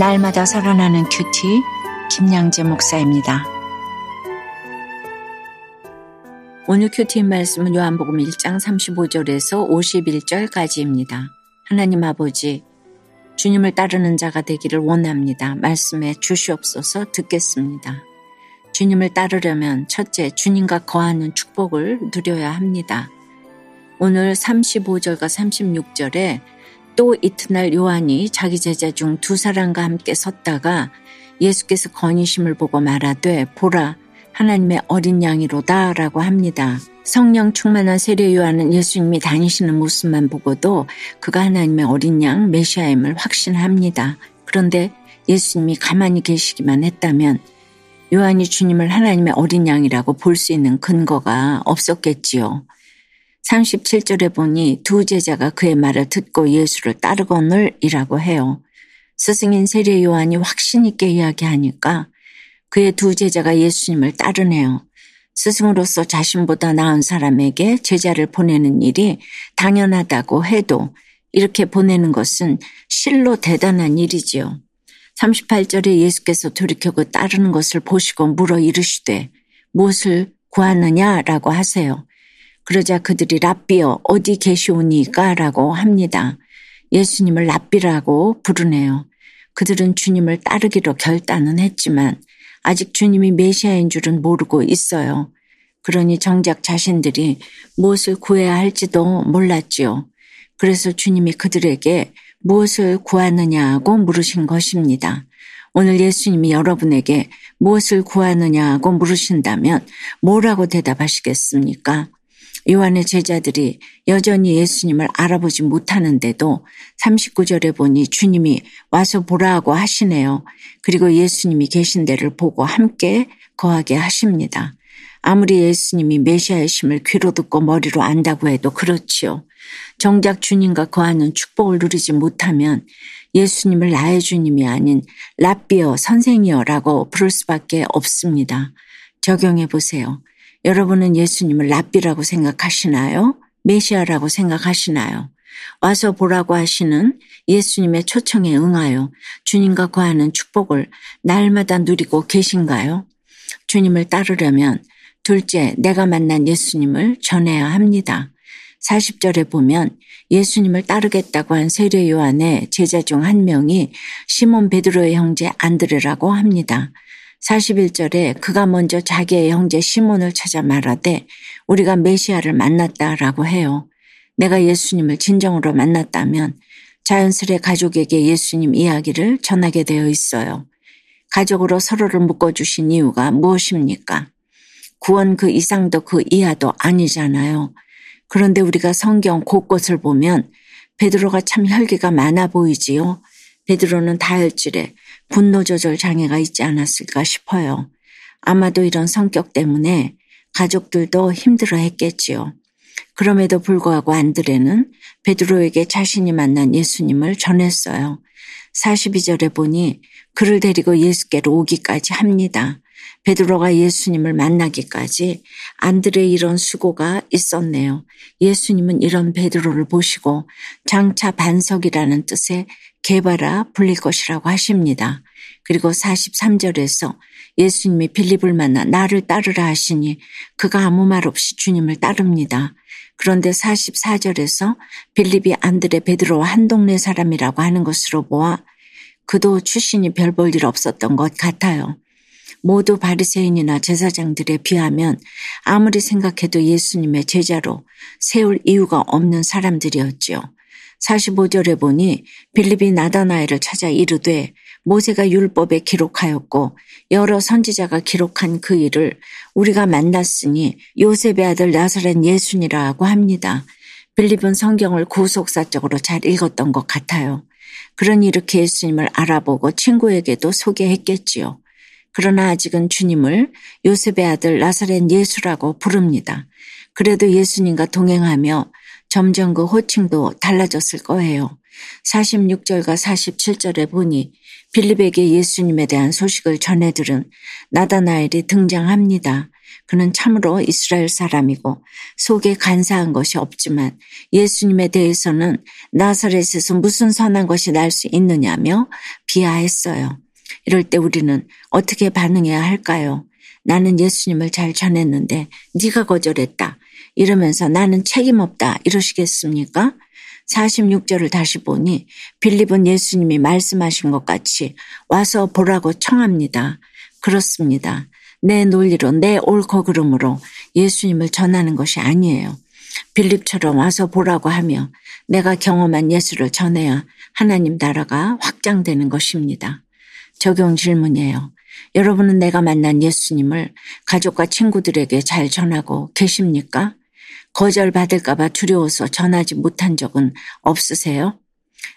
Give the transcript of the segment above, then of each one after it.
날마다 살아나는 큐티 김양재 목사입니다. 오늘 큐티 말씀은 요한복음 1장 35절에서 51절까지입니다. 하나님 아버지, 주님을 따르는 자가 되기를 원합니다. 말씀에 주시옵소서 듣겠습니다. 주님을 따르려면 첫째, 주님과 거하는 축복을 누려야 합니다. 오늘 35절과 36절에 또 이튿날 요한이 자기 제자 중 두 사람과 함께 섰다가 예수께서 건의심을 보고 말하되 보라 하나님의 어린 양이로다 라고 합니다. 성령 충만한 세례 요한은 예수님이 다니시는 모습만 보고도 그가 하나님의 어린 양 메시아임을 확신합니다. 그런데 예수님이 가만히 계시기만 했다면 요한이 주님을 하나님의 어린 양이라고 볼 수 있는 근거가 없었겠지요. 37절에 보니 두 제자가 그의 말을 듣고 예수를 따르거늘 이라고 해요. 스승인 세례 요한이 확신 있게 이야기하니까 그의 두 제자가 예수님을 따르네요. 스승으로서 자신보다 나은 사람에게 제자를 보내는 일이 당연하다고 해도 이렇게 보내는 것은 실로 대단한 일이지요. 38절에 예수께서 돌이켜 그 따르는 것을 보시고 물어 이르시되 무엇을 구하느냐라고 하세요. 그러자 그들이 랍비어 어디 계시오니까 라고 합니다. 예수님을 랍비라고 부르네요. 그들은 주님을 따르기로 결단은 했지만 아직 주님이 메시아인 줄은 모르고 있어요. 그러니 정작 자신들이 무엇을 구해야 할지도 몰랐지요. 그래서 주님이 그들에게 무엇을 구하느냐고 물으신 것입니다. 오늘 예수님이 여러분에게 무엇을 구하느냐고 물으신다면 뭐라고 대답하시겠습니까? 요한의 제자들이 여전히 예수님을 알아보지 못하는데도 39절에 보니 주님이 와서 보라고 하시네요. 그리고 예수님이 계신 데를 보고 함께 거하게 하십니다. 아무리 예수님이 메시아의 심을 귀로 듣고 머리로 안다고 해도 그렇지요. 정작 주님과 거하는 축복을 누리지 못하면 예수님을 나의 주님이 아닌 라비어 선생이여라고 부를 수밖에 없습니다. 적용해 보세요. 여러분은 예수님을 랍비라고 생각하시나요? 메시아라고 생각하시나요? 와서 보라고 하시는 예수님의 초청에 응하여 주님과 거하는 축복을 날마다 누리고 계신가요? 주님을 따르려면 둘째, 내가 만난 예수님을 전해야 합니다. 40절에 보면 예수님을 따르겠다고 한 세례 요한의 제자 중 한 명이 시몬 베드로의 형제 안드레라고 합니다. 41절에 그가 먼저 자기의 형제 시몬을 찾아 말하되 우리가 메시아를 만났다라고 해요. 내가 예수님을 진정으로 만났다면 자연스레 가족에게 예수님 이야기를 전하게 되어 있어요. 가족으로 서로를 묶어주신 이유가 무엇입니까? 구원 그 이상도 그 이하도 아니잖아요. 그런데 우리가 성경 곳곳을 보면 베드로가 참 혈기가 많아 보이지요. 베드로는 다혈질에 분노 조절 장애가 있지 않았을까 싶어요. 아마도 이런 성격 때문에 가족들도 힘들어 했겠지요. 그럼에도 불구하고 안드레는 베드로에게 자신이 만난 예수님을 전했어요. 42절에 보니 그를 데리고 예수께로 오기까지 합니다. 베드로가 예수님을 만나기까지 안드레의 이런 수고가 있었네요. 예수님은 이런 베드로를 보시고 장차 반석이라는 뜻의 개바라 불릴 것이라고 하십니다. 그리고 43절에서 예수님이 빌립을 만나 나를 따르라 하시니 그가 아무 말 없이 주님을 따릅니다. 그런데 44절에서 빌립이 안드레 베드로와 한 동네 사람이라고 하는 것으로 보아 그도 출신이 별 볼 일 없었던 것 같아요. 모두 바리새인이나 제사장들에 비하면 아무리 생각해도 예수님의 제자로 세울 이유가 없는 사람들이었지요. 45절에 보니 빌립이 나다나엘을 찾아 이르되 모세가 율법에 기록하였고 여러 선지자가 기록한 그 일을 우리가 만났으니 요셉의 아들 나사렛 예수니라고 합니다. 빌립은 성경을 구속사적으로 잘 읽었던 것 같아요. 그러니 이렇게 예수님을 알아보고 친구에게도 소개했겠지요. 그러나 아직은 주님을 요셉의 아들 나사렛 예수라고 부릅니다. 그래도 예수님과 동행하며 점점 그 호칭도 달라졌을 거예요. 46절과 47절에 보니 빌립에게 예수님에 대한 소식을 전해 들은 나다나엘이 등장합니다. 그는 참으로 이스라엘 사람이고 속에 간사한 것이 없지만 예수님에 대해서는 나사렛에서 무슨 선한 것이 날 수 있느냐며 비하했어요. 이럴 때 우리는 어떻게 반응해야 할까요? 나는 예수님을 잘 전했는데 네가 거절했다. 이러면서 나는 책임없다. 이러시겠습니까? 46절을 다시 보니 빌립은 예수님이 말씀하신 것 같이 와서 보라고 청합니다. 그렇습니다. 내 논리로 내 옳고 그름으로 예수님을 전하는 것이 아니에요. 빌립처럼 와서 보라고 하며 내가 경험한 예수를 전해야 하나님 나라가 확장되는 것입니다. 적용 질문이에요. 여러분은 내가 만난 예수님을 가족과 친구들에게 잘 전하고 계십니까? 거절받을까봐 두려워서 전하지 못한 적은 없으세요?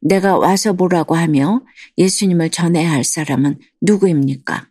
내가 와서 보라고 하며 예수님을 전해야 할 사람은 누구입니까?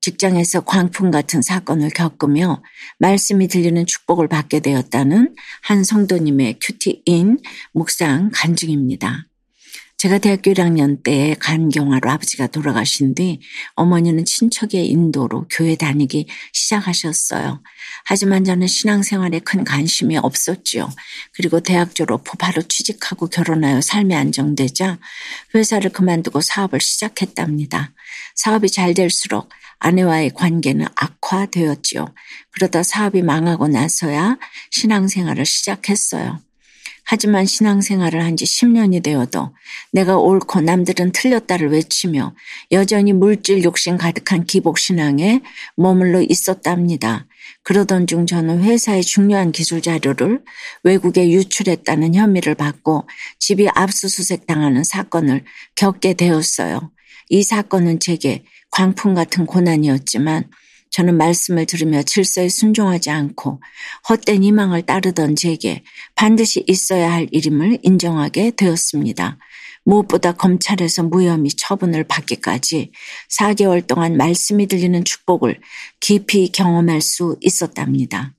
직장에서 광풍 같은 사건을 겪으며 말씀이 들리는 축복을 받게 되었다는 한 성도님의 큐티인 묵상 간증입니다. 제가 대학교 1학년 때 간경화로 아버지가 돌아가신 뒤 어머니는 친척의 인도로 교회 다니기 시작하셨어요. 하지만 저는 신앙생활에 큰 관심이 없었지요. 그리고 대학 졸업 후 바로 취직하고 결혼하여 삶이 안정되자 회사를 그만두고 사업을 시작했답니다. 사업이 잘 될수록 아내와의 관계는 악화되었지요. 그러다 사업이 망하고 나서야 신앙생활을 시작했어요. 하지만 신앙생활을 한 지 10년이 되어도 내가 옳고 남들은 틀렸다를 외치며 여전히 물질 욕심 가득한 기복신앙에 머물러 있었답니다. 그러던 중 저는 회사의 중요한 기술 자료를 외국에 유출했다는 혐의를 받고 집이 압수수색 당하는 사건을 겪게 되었어요. 이 사건은 제게 광풍 같은 고난이었지만 저는 말씀을 들으며 질서에 순종하지 않고 헛된 희망을 따르던 제게 반드시 있어야 할 일임을 인정하게 되었습니다. 무엇보다 검찰에서 무혐의 처분을 받기까지 4개월 동안 말씀이 들리는 축복을 깊이 경험할 수 있었답니다.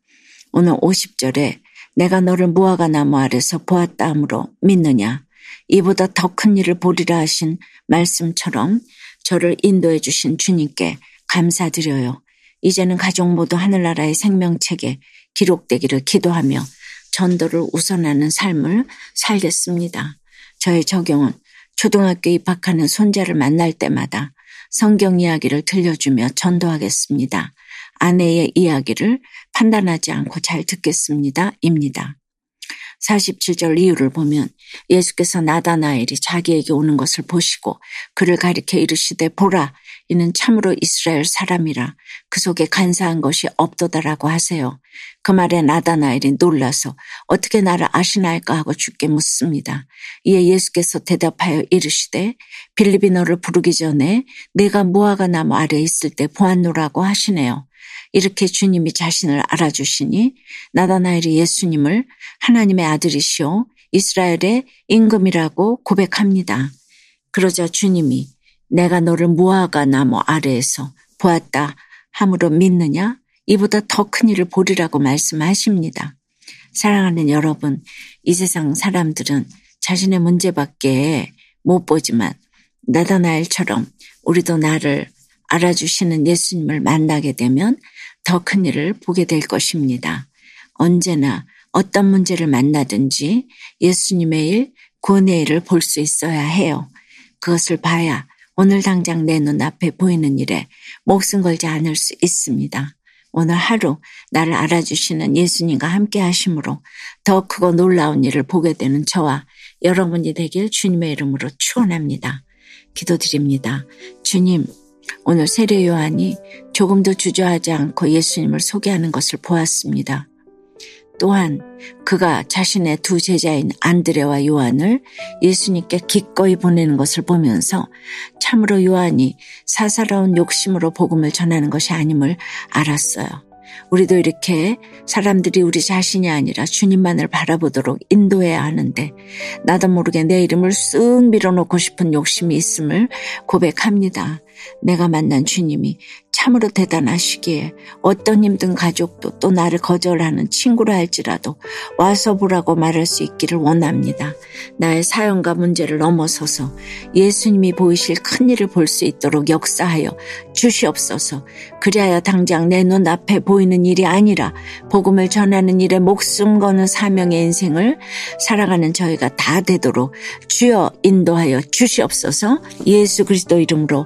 오늘 50절에 내가 너를 무화과 나무 아래서 보았다 함으로 믿느냐 이보다 더 큰 일을 보리라 하신 말씀처럼 저를 인도해 주신 주님께 감사드려요. 이제는 가족 모두 하늘나라의 생명책에 기록되기를 기도하며 전도를 우선하는 삶을 살겠습니다. 저의 적용은 초등학교 입학하는 손자를 만날 때마다 성경 이야기를 들려주며 전도하겠습니다. 아내의 이야기를 판단하지 않고 잘 듣겠습니다. 입니다. 47절 이유를 보면 예수께서 나다나엘이 자기에게 오는 것을 보시고 그를 가리켜 이르시되 보라 이는 참으로 이스라엘 사람이라 그 속에 간사한 것이 없도다라고 하세요. 그 말에 나다나엘이 놀라서 어떻게 나를 아시나이까 하고 주께 묻습니다. 이에 예수께서 대답하여 이르시되 빌립이 너를 부르기 전에 내가 무화과 나무 아래 있을 때 보았노라고 하시네요. 이렇게 주님이 자신을 알아주시니 나다나엘이 예수님을 하나님의 아들이시오 이스라엘의 임금이라고 고백합니다. 그러자 주님이 내가 너를 무화과 나무 아래에서 보았다 함으로 믿느냐? 이보다 더 큰 일을 보리라고 말씀하십니다. 사랑하는 여러분, 이 세상 사람들은 자신의 문제밖에 못 보지만 나다나엘처럼 우리도 나를 알아주시는 예수님을 만나게 되면 더 큰 일을 보게 될 것입니다. 언제나 어떤 문제를 만나든지 예수님의 일, 구원의 일을 볼 수 있어야 해요. 그것을 봐야 오늘 당장 내 눈앞에 보이는 일에 목숨 걸지 않을 수 있습니다. 오늘 하루 나를 알아주시는 예수님과 함께 하심으로 더 크고 놀라운 일을 보게 되는 저와 여러분이 되길 주님의 이름으로 축원합니다. 기도드립니다. 주님, 오늘 세례 요한이 조금도 주저하지 않고 예수님을 소개하는 것을 보았습니다. 또한 그가 자신의 두 제자인 안드레와 요한을 예수님께 기꺼이 보내는 것을 보면서 참으로 요한이 사사로운 욕심으로 복음을 전하는 것이 아님을 알았어요. 우리도 이렇게 사람들이 우리 자신이 아니라 주님만을 바라보도록 인도해야 하는데 나도 모르게 내 이름을 쓱 밀어놓고 싶은 욕심이 있음을 고백합니다. 내가 만난 주님이 참으로 대단하시기에 어떤 힘든 가족도 또 나를 거절하는 친구라 할지라도 와서 보라고 말할 수 있기를 원합니다. 나의 사연과 문제를 넘어서서 예수님이 보이실 큰 일을 볼 수 있도록 역사하여 주시옵소서. 그리하여 당장 내 눈앞에 보이는 일이 아니라 복음을 전하는 일에 목숨 거는 사명의 인생을 살아가는 저희가 다 되도록 주여 인도하여 주시옵소서 예수 그리스도 이름으로